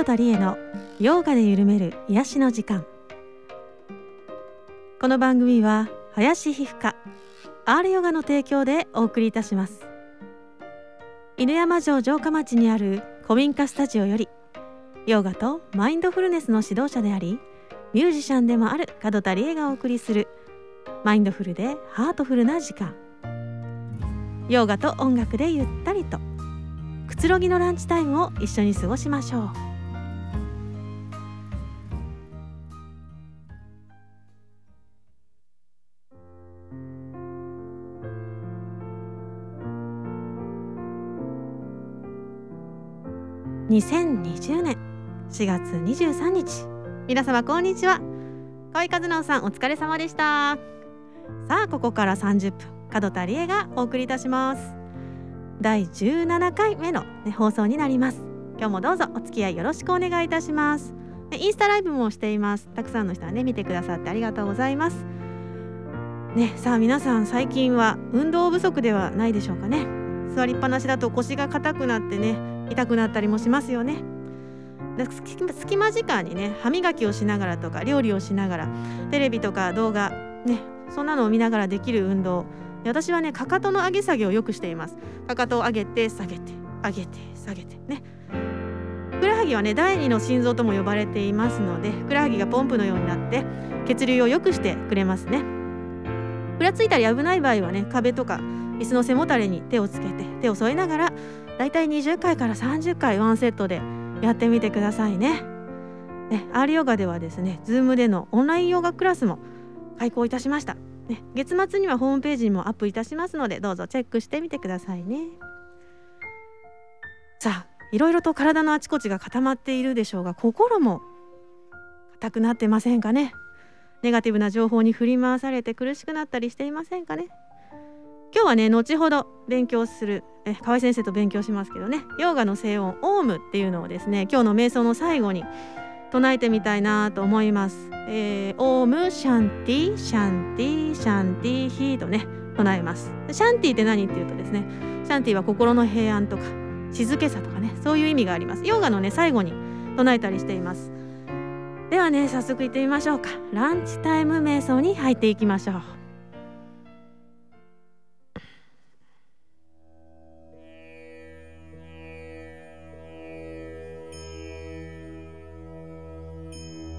角田理恵のヨーガで緩める癒しの時間この番組は林皮膚科アールヨガの提供でお送りいたします犬山城城下町にある古民家スタジオよりヨガとマインドフルネスの指導者でありミュージシャンでもある角田理恵がお送りするマインドフルでハートフルな時間ヨガと音楽でゆったりとくつろぎのランチタイムを一緒に過ごしましょう2020年4月23日皆様こんにちは。河合和直さんお疲れ様でした。さあここから30分角田理恵がお送りいたします。第17回目の、ね、放送になります。今日もどうぞお付き合いよろしくお願いいたします。インスタライブもしています。たくさんの人はね見てくださってありがとうございます。ねさあ皆さん最近は運動不足ではないでしょうかね。座りっぱなしだと腰が硬くなってね痛くなったりもしますよね。隙間時間にね歯磨きをしながらとか料理をしながらテレビとか動画ねそんなのを見ながらできる運動。私はねかかとの上げ下げをよくしています。かかとを上げて下げて上げて下げてね。ふくらはぎはね第二の心臓とも呼ばれていますのでふくらはぎがポンプのようになって血流を良くしてくれますね。ふらついたり危ない場合はね壁とか椅子の背もたれに手をつけて手を添えながらだいたい20回から30回ワンセットでやってみてくださいね。ね、アールヨガではですね、ズームでのオンラインヨガクラスも開講いたしました。ね、月末にはホームページにもアップいたしますので、どうぞチェックしてみてくださいね。さあ、いろいろと体のあちこちが固まっているでしょうが、心も硬くなってませんかね？ネガティブな情報に振り回されて苦しくなったりしていませんかね？今日はね後ほど勉強するえ河合先生と勉強しますけどねヨーガの聖音オームっていうのをですね今日の瞑想の最後に唱えてみたいなと思います。えー、オームシャンティシャンティシャンティヒーとね唱えます。シャンティって何っていうとですねシャンティは心の平安とか静けさとかねそういう意味があります。ヨーガのね最後に唱えたりしています。ではね早速行ってみましょうか。ランチタイム瞑想に入っていきましょう。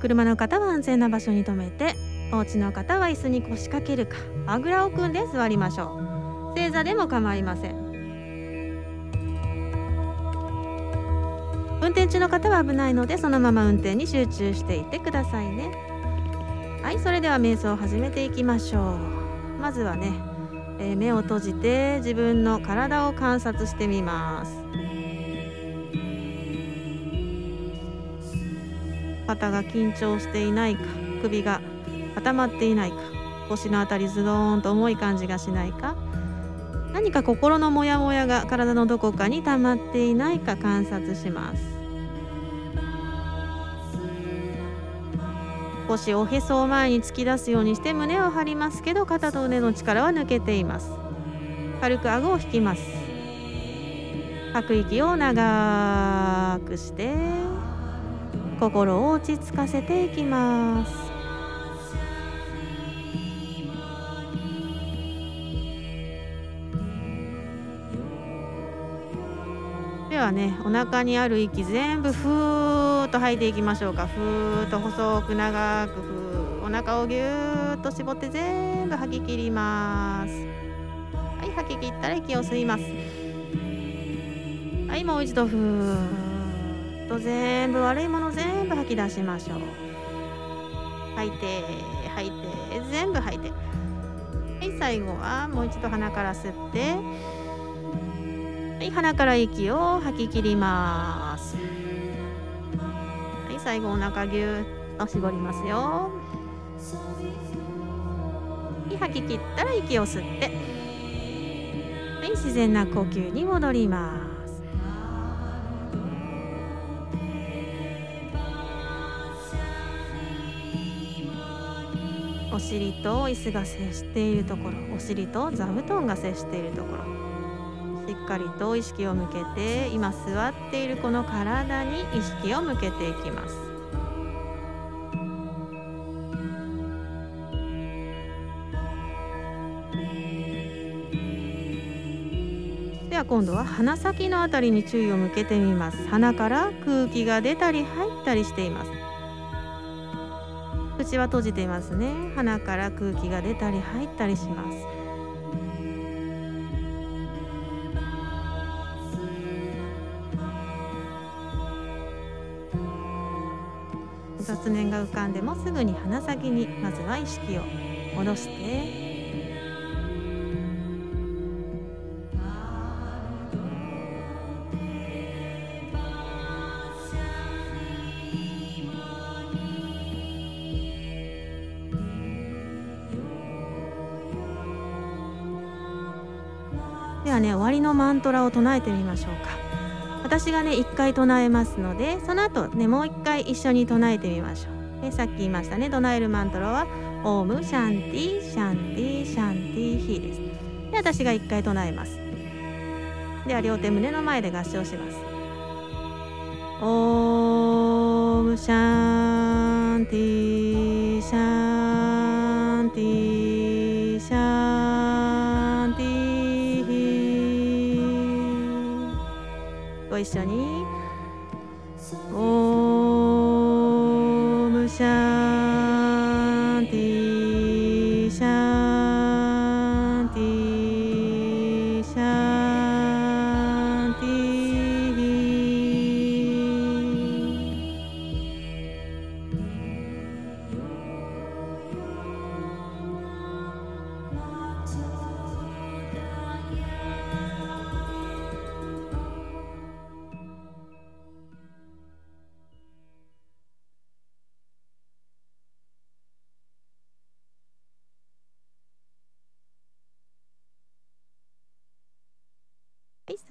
車の方は安全な場所に停めてお家の方は椅子に腰掛けるかあぐらを組んで座りましょう。正座でも構いません。運転中の方は危ないのでそのまま運転に集中していてくださいね。はいそれでは瞑想を始めていきましょう。まずはね、えー、目を閉じて自分の体を観察してみます。肩が緊張していないか首が固まっていないか腰の辺りズドーンと重い感じがしないか何か心のモヤモヤが体のどこかに溜まっていないか観察します。少しおへそを前に突き出すようにして胸を張りますけど肩と胸の力は抜けています。軽く顎を引きます。吐く息を長くして。心を落ち着かせていきます。ではねお腹にある息全部ふーっと吐いていきましょうか。ふーっと細く長くふーお腹をぎゅーっと絞って全部吐き切ります。はい吐き切ったら息を吸います。はいもう一度ふーと。全部悪いもの全部吐き出しましょう。吐いて吐いて全部吐いて。はい最後はもう一度鼻から吸って。はい鼻から息を吐き切ります。はい最後お腹ぎゅっと絞りますよ。はい吐き切ったら息を吸って。はい自然な呼吸に戻ります。尻と椅子が接しているところお尻と座布団が接しているところ。しっかかりと意識を向けて今座っているこの体に意識を向けていきます。では今度は鼻先のあたりに注意を向けてみます。鼻から空気が出たり入ったりしています。口は閉じていますね。鼻から空気が出たり入ったりします。雑念が浮かんでもすぐに鼻先にまずは意識を戻してントラを唱えてみましょうか。私がね1回唱えますのでその後ねもう1回一緒に唱えてみましょう、ね、さっき言いましたね唱えるマントラはオームシャンティシャンティシャンティヒーです。で私が1回唱えます。では両手胸の前で合掌します。オームシャンティ一緒に。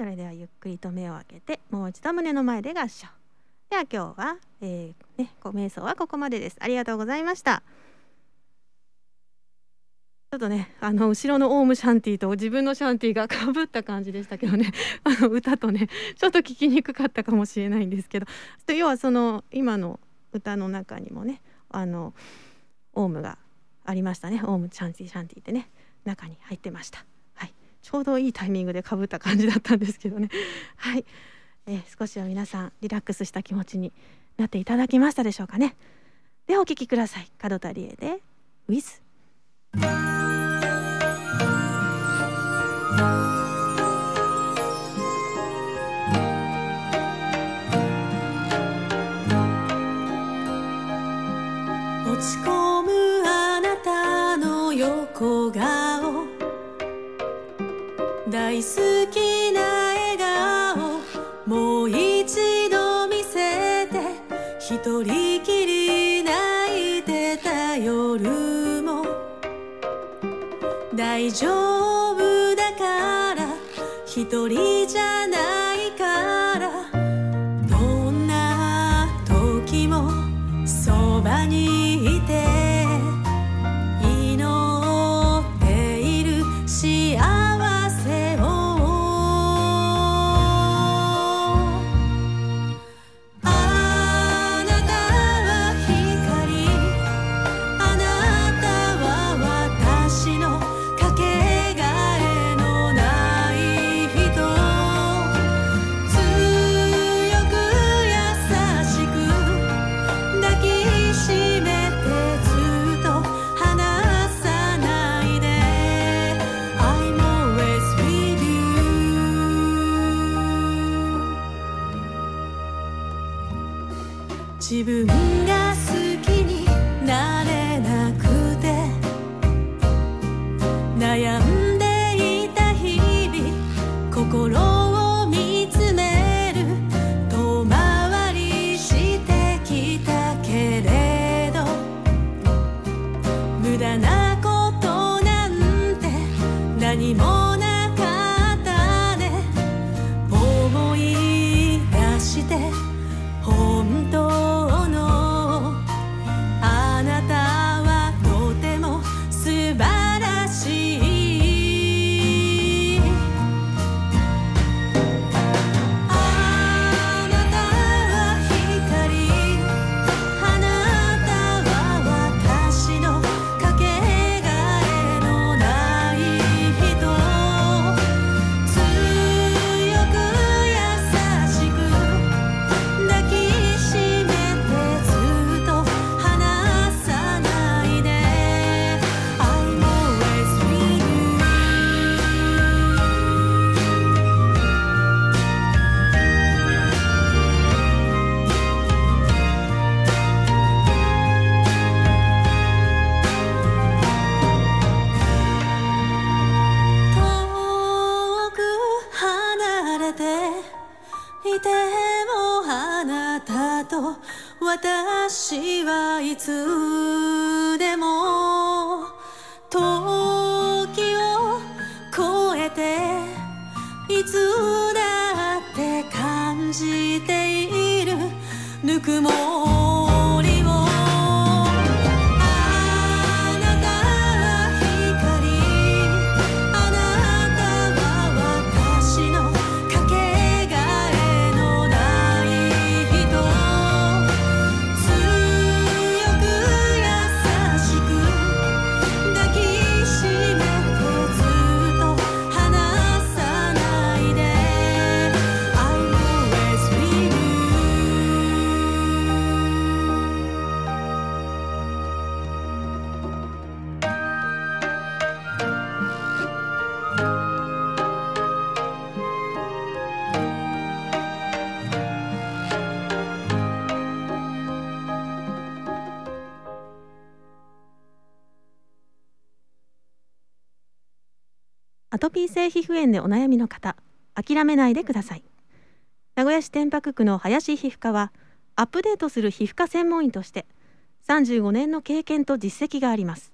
それではゆっくりと目を開けてもう一度胸の前で合唱では今日は、えー、ね、こう瞑想はここまでです。ありがとうございました。ちょっとねあの後ろのオウムシャンティと自分のシャンティがかぶった感じでしたけどね。あの歌とねちょっと聞きにくかったかもしれないんですけど。要はその今の歌の中にもねあのオウムがありましたね。オウムシャンティシャンティってね中に入ってました。ちょうどいいタイミングでかぶった感じだったんですけどね。はい、えー、少しは皆さんリラックスした気持ちになっていただけましたでしょうかね。ではお聴きください。角田理恵で「w 一人じゃ無駄なピー性皮膚炎でお悩みの方諦めないでください。名古屋市天白区の林皮膚科はアップデートする皮膚科専門医として35年の経験と実績があります。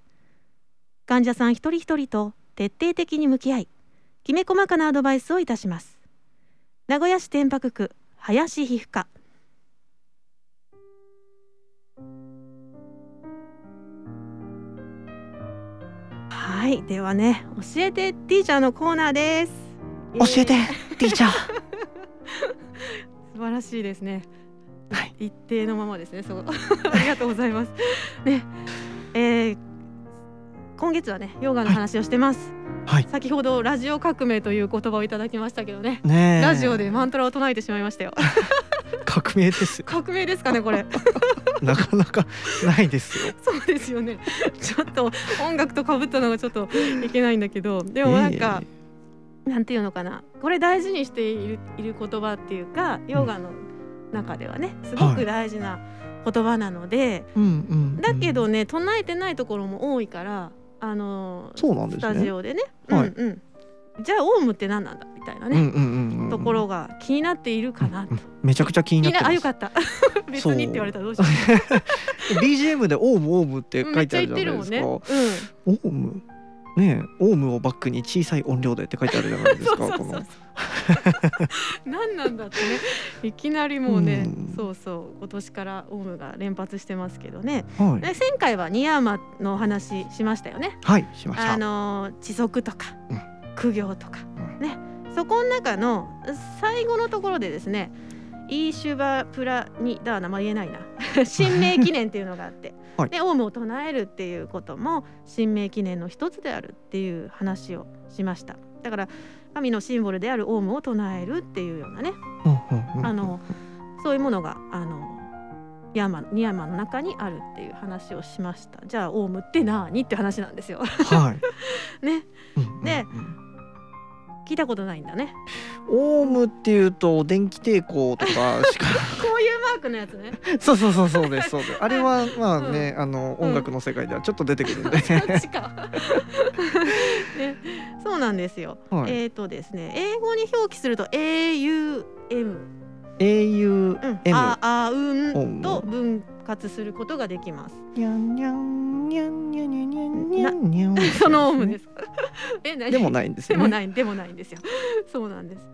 患者さん一人一人と徹底的に向き合いきめ細かなアドバイスをいたします。名古屋市天白区林皮膚科。はいではね教えてティーチャーのコーナーです教えてティーチャー 素晴らしいですね。はい一定のままですね。そう、ありがとうございます。ね、えー今月はね、ヨガの話をしてます。はい先ほどラジオ革命という言葉をいただきましたけどね。ねえラジオでマントラを唱えてしまいましたよ。革命ですよ革命ですかね、これ。なかなかないですよ そうですよね。ちょっと音楽と被ったのがちょっといけないんだけど、でもなんか、なんていうのかな。これ大事にしているいる言葉っていうか、ヨガの中ではね、すごく大事な言葉なので。ええうんうんうんだけどね唱えてないところも多いからあのーそうなんですね。スタジオでね、はい。うんうん、じゃあオウムって何なんだ？みたいなね、うんうんうんうんところが気になっているかなと、うんめちゃくちゃ気になってます。あよかった。別にって言われたらどうしよ BGM でオウムオウムってう書いてあるじゃないですか。んね、うん、オウム？ねえオウムをバックに小さい音量でって書いてあるじゃないですか この。何なんだってね。いきなりもうね、うん。そうそう今年からオウムが連発してますけどね。はい。で前回はニヤマのお話しましたよね。はいしました。あのー知足とか、うん。苦行とか、うん。ね。そこの中の最後のところでですねイーシュバプラニダーナまあ言えないな。神明記念っていうのがあって、はい。でオウムを唱えるっていうことも神明記念の一つであるっていう話をしました。だから神のシンボルであるオウムを唱えるっていうようなね。あのそういうものがあのヤマニヤマの中にあるっていう話をしました。じゃあオウムって何って話なんですよ。はい。ね。うんうんうん。で聞いたことないんだね。オウムっていうと電気抵抗とかしか。こういうマークのやつね。そうそうそうそうですそうです。あれはまあね、あの音楽の世界ではちょっと出てくるんで、そね、そうなんですよ、はい。えっ、とですね英語に表記すると AUM、AUM うん、ああうんムと分割することができます。にゃんにゃんにゃんにゃんにゃんにゃんにゃんにゃんそのオウムですえ何でもないんですよねでもないでもないんですよそうなんです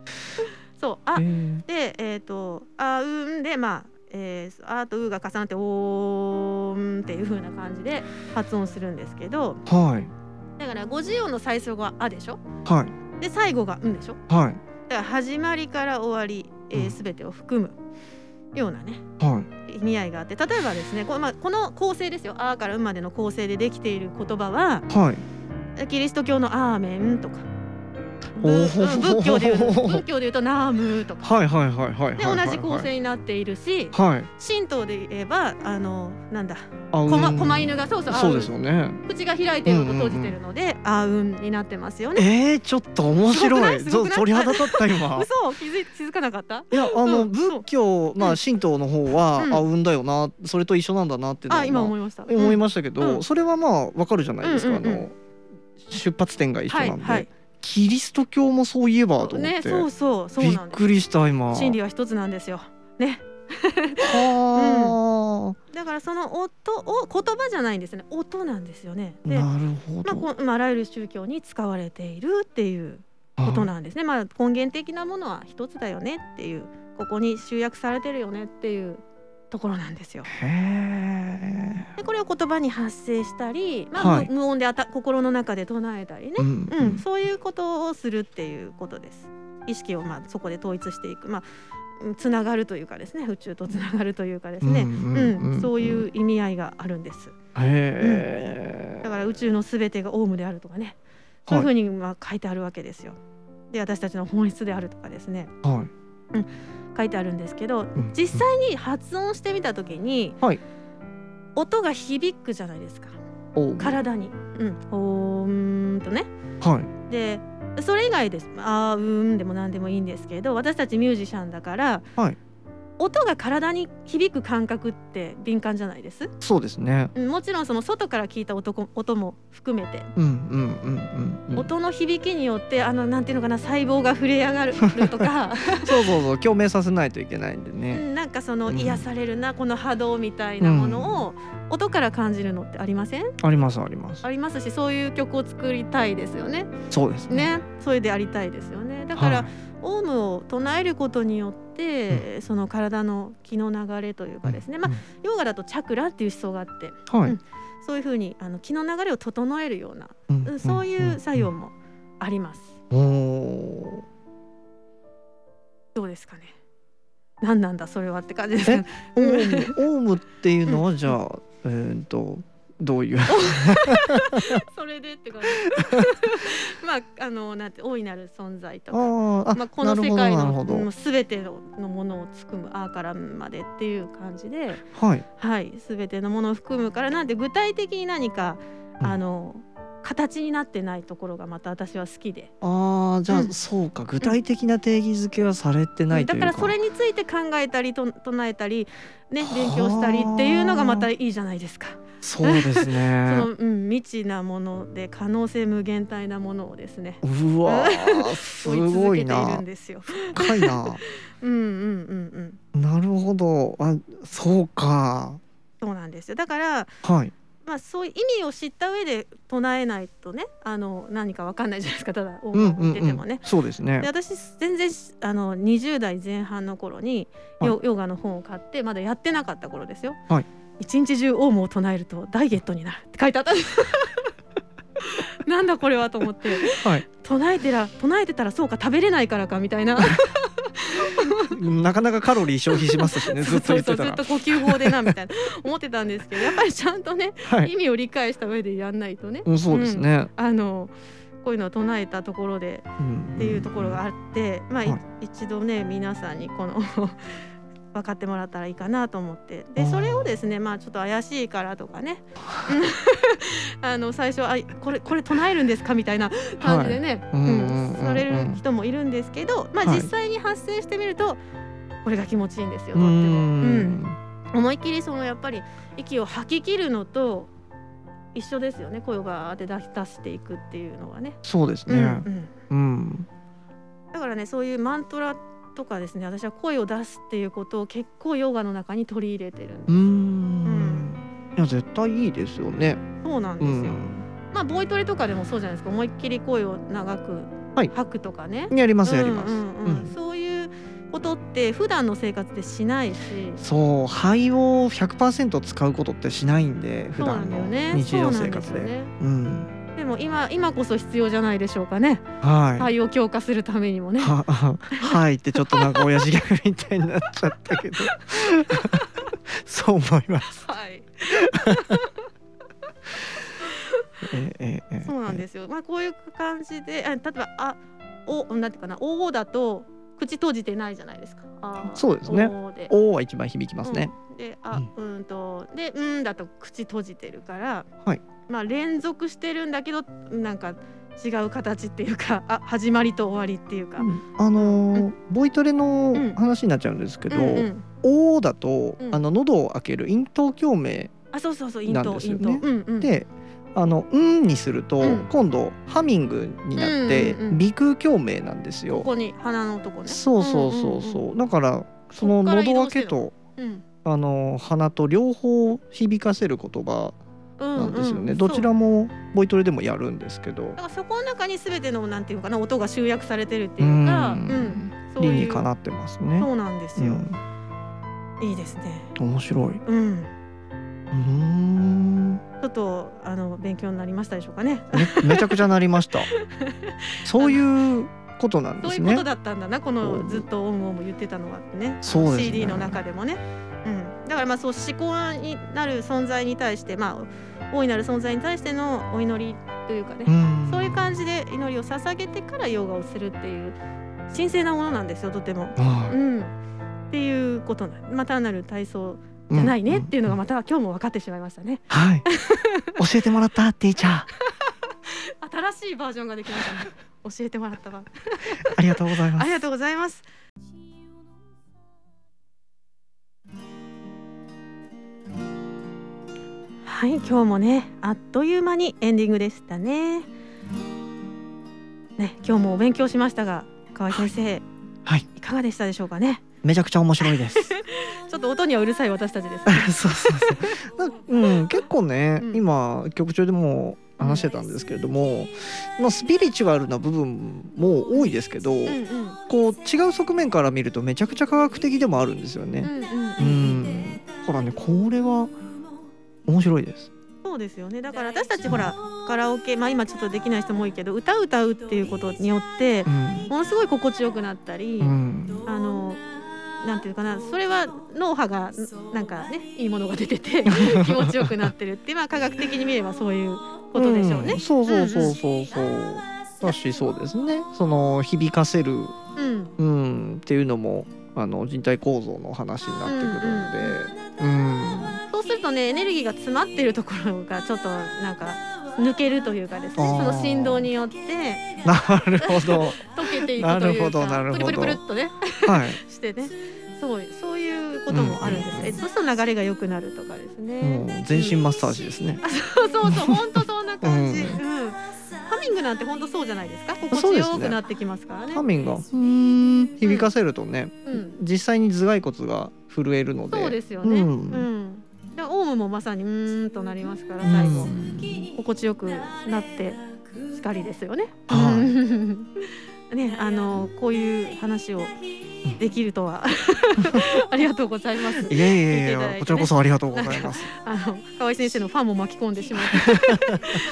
そうあえーでえっ、とあうんでまあえー、あとうが重なっておーんっていう風な感じで発音するんですけどはいだから50音の最初が「あ」でしょはいで最後が「ん」でしょはいだから始まりから終わり、えー、うん全てを含むようなねはい。意味合いがあって例えばですねこ,、まあ、この構成ですよ「あ」から「ん」までの構成でできている言葉ははい。キリスト教の「アーメン」とか仏教で言う 仏教で言うと「ナーム」とか。はいはいはいはいではい同じ構成になっているしはい。神道で言えばあのなんだ狛犬がそうそうあそうですよね。口が開いてるのと閉じてるので、あうんになってますよね。えー、ちょっと面白い。鳥肌立った今。嘘気づい気づかなかった？いやあの、うん仏教まうん。あ神道の方は、うん。あうんだよなそれと一緒なんだなってあ今まあ思いました。思いまましたけど、うん。それはまあわかるじゃないですか、あの出発点が一緒なんで。キリスト教もそういえばと思って、ねそうそうそうびっ。くりした今真理は一つなんですよ。ね。ははだからその音を言葉じゃないんですね音なんですよねなるほまあまあ、あらゆる宗教に使われているっていうことなんですね。まあ根源的なものは一つだよねっていうここに集約されてるよねっていうところなんですよ。でこれを言葉に発声したり、まあはい。無無音であた心の中で唱えたりね、うんうん。そういうことをするっていうことです。意識をまあそこで統一していく、まあうんつながるというかですね。宇宙とつながるというかですね、ううんん。うんうん。そういう意味合いがあるんです。へえ。だから宇宙のすべてがオウムであるとかね。そういうふうにまあ書いてあるわけですよ。で私たちの本質であるとかですね。はい。書いてあるんですけどうん。実際に発音してみた時に、はい。音が響くじゃないですか。お体に。うん、おーんとね。はい。でそれ以外です。あーうーんでも何でもいいんですけど私たちミュージシャンだから、はい音が体に響く感覚って敏感じゃないです、そうですね。うんもちろんその外から聞いた音こ音も含めて、うんうんうんうんうん。音の響きによってあのなんていうのかな細胞が触れ上がるとか、そうそうそう共鳴させないといけないんでうね。んなんかそのうん癒されるな、この波動みたいなものを音から感じるのってありません？ありますあります。ありますしそういう曲を作りたいですよね。そうですね。ねそれでありたいですよね。だから、はいオウムを唱えることによって、その体の気の流れというかですね、まあ、ヨガだとチャクラっていう思想があってあはいうん。そういうふうにあの気の流れを整えるような、うんうんそういう作用。もあります。うんうんおどうですかね？何なんだそれはって感じですかね。ーオウムっていうのはじゃあえーっとどういう？それでって感じ。まああのなんて大いなる存在とか。まあ、この世界の全てののものを含むあーからまでっていう感じで、ど。はい。はい、全てのものを含むからなんで具体的に何か、うんあの形になってないところがまた私は好きで。ああじゃあ、うん。そうか。具体的な定義づけはされてないというか。だからそれについて考えたりと唱えたり、ね、勉強したりっていうのがまたいいじゃないですか。そうです そねの。うん、未知なもので可能性無限大なものをですね。うわー すごいけているなんですよ。深いな。うんうんうんうん。なるほど。あそうか。そうなんですよ。だからはいまあ、そういう意味を知った上で唱えないとねあの何かわかんないじゃないですか。ただ音うん楽をうん。うん見ててもね。そうですね。で私全然あの20代前半の頃にヨ,、ヨガの本を買ってまだやってなかった頃ですよ。はい。一日中オウムを唱えるとダイエットになるって書いてあった。んですなんだこれはと思って。はい。唱えてら唱えてたらそうか食べれないからかみたいな なかなかカロリー消費しますしね ずっと言ってたら。そうそうずっと呼吸法でなみたいな。思ってたんですけどやっぱりちゃんとねはい。意味を理解した上でやんないとね。うんそうですね。あのこういうのを唱えたところでっっていうところがあって、まあ、いはい。一度ね皆さんにこの分かってもらったらいいかなと思って。でそれをですねまあちょっと怪しいからとかね。あの最初あこれこれ唱えるんですかみたいな感じでね、うん。される人もいるんですけど、まあ、はい。実際に発生してみるとこれが気持ちいいんですようとっても。うん。ん。思いっきりそのやっぱり息を吐き切るのと一緒ですよね。声をガーって出し出していくっていうのはね。そうですね。うんうん。うん。だからねそういうマントラとかですね私は声を出すっていうことを結構ヨガの中に取り入れてるんです。うーん。いや絶対いいですよね。そうなんですよ、まあボイトレとかでもそうじゃないですか。思いっきり声を長くはい。吐くとかね、うんやりますやりますうんうん。うんうん。そういうことって普段の生活でしないし。そう肺を100%使うことってしないんで普段の日常生活で。なんでも今今こそ必要じゃないでしょうかね。はい。肺を強化するためにもね。ははい。ってちょっとなんか親父ギャグみたいになっちゃったけど。そう思います。はい。ええええ。そうなんですよ。まあこういう感じで、あ例えばあおなんていうかな、おおだと口閉じてないじゃないですか。あそうですね。お。おーは一番響きますね、うん。で、あ、うん、とで、うんだと口閉じてるから、はい。まあ連続してるんだけどなんか違う形っていうか、あ始まりと終わりっていうか。うん。あのーうボイトレのうん話になっちゃうんですけど、うんうん。おーだと、うん。あの喉を開ける咽頭共鳴あ、そうそうそう、インなん。ですよね。で、あのうんにすると、うん。今度ハミングになって、鼻腔共鳴なんですよ。ここに鼻のとこね。そうそうそうそう、だからその喉開けとうん。あの鼻と両方響かせる言葉うんなんですよね、う。んどちらももボイトレでもやるんですけど。だからそこの中に全てのなんていうかな音が集約されてるっていうか、ううん。理にかなってますね。そうなんですよ、うん、いいですね。面白い。ううん、ーんちょっとあの勉強になりましたでしょうかね。めめちゃくちゃなりました。そういうことなんですねそういうこと。だったんだな、このずっとオンオンも言ってたのはね。そうですね CD の中でもね。うん、だからまあそう思考になる存在に対して、まあ大いなる存在に対してのお祈りというかね、んそういう感じで祈りを捧げてからヨガをするっていう神聖なものなんですよ、とても。はうん、っていうことなまあ単なる体操じゃないねっていうのがまた今日も分かってしまいましたね。はい。教えてもらったティーチャー。新しいバージョンができましたね。教えてもらったわ。ありがとうございます。ありがとうございます。はい、今日もね、あっという間にエンディングでしたね。ね、今日もお勉強しましたが、河合先生、はい。いかがでしたでしょうかね。めちゃくちゃ面白いです。ちょっと音にはうるさい私たちです。そうそうそう。なうん、結構ね、うん今曲中でも話してたんですけれども、まあスピリチュアルな部分も多いですけど、うんうんこう違う側面から見るとめちゃくちゃ科学的でもあるんですよね。うんうん。だからね、これは面白いです。そうですよね。だから私たちほらカラオケ、まあ今ちょっとできない人も多いけど、歌う歌うっていうことによってうん。ものすごい心地よくなったり、うん。あのなんていうかな、それは脳波がなんかねいいものが出てて 気持ちよくなってるってまあ科学的に見ればそういうことでしょうねん。そうそうそうそうそう。だしそうですね。その響かせるうん。うんっていうのもあの人体構造の話になってくるんで、うん、そうするとねエネルギーが詰まってるところがちょっとなんか抜けるというかですね。その振動によってなるほど。溶けていくというか、プリプリプリっとね。はい。してね。そうそういうこともあるんです、えそうすると流れが良くなるとかですね。全身マッサージですね。そうそうそう本当そんな感じ、ううん。ハミングなんて本当そうじゃないですか？心地よくなってきますからね。ハミンがうーん。響かせるとね、うん。実際に頭蓋骨が震えるので、そうですよね。ううんオウムもまさにうーんとなりますから最後、心地よくなってしかりですよね。はい。う んねあのこういう話をできるとは。ありがとうございます。いやいやいやね。こちらこそありがとうございます。あの河合先生のファンも巻き込んでしまって。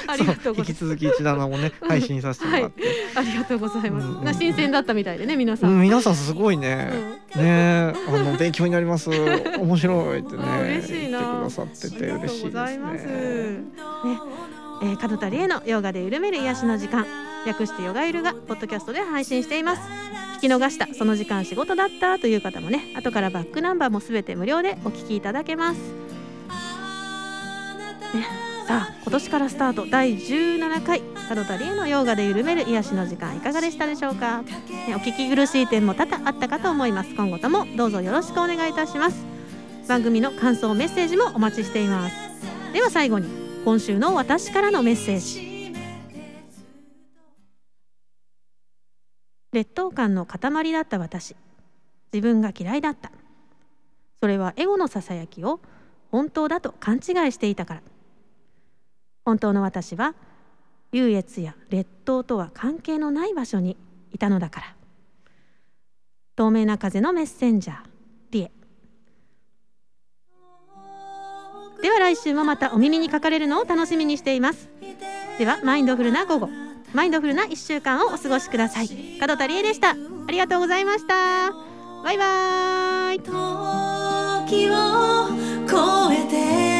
ありがとうございます。引き続き一棚もねうん。配信させてもらって、ありがとうございます。うん。な新鮮だったみたいでね皆さ。うんん、皆さんすごいね、うん。ねあの勉強になります。面白いってね。あ嬉しいださってて嬉しいありがとうございます。ですね。ね。、えー、門田理恵のヨガで緩める癒しの時間、略してヨガゆるがポッドキャストで配信しています。聞き逃した。その時間仕事だったという方もね、後からバックナンバーもすべて無料でお聞きいただけます。ね、さあ今年からスタート。第17回。門田理恵のヨガで緩める癒しの時間いかがでしたでしょうか、ね、お聞き苦しい点も多々あったかと思います。今後ともどうぞよろしくお願いいたします番組の感想メッセージもお待ちしています。では最後に今週の私からのメッセージ。劣等感の塊だった私。自分が嫌いだった。それはエゴのささやきを本当だと勘違いしていたから。本当の私は優越や劣等とは関係のない場所にいたのだから。透明な風のメッセンジャー。では来週もまたお耳にかかれるのを楽しみにしています。ではマインドフルな午後。マインドフルな1週間をお過ごしください。門田理恵でした。ありがとうございました。バイバイ。時を超えて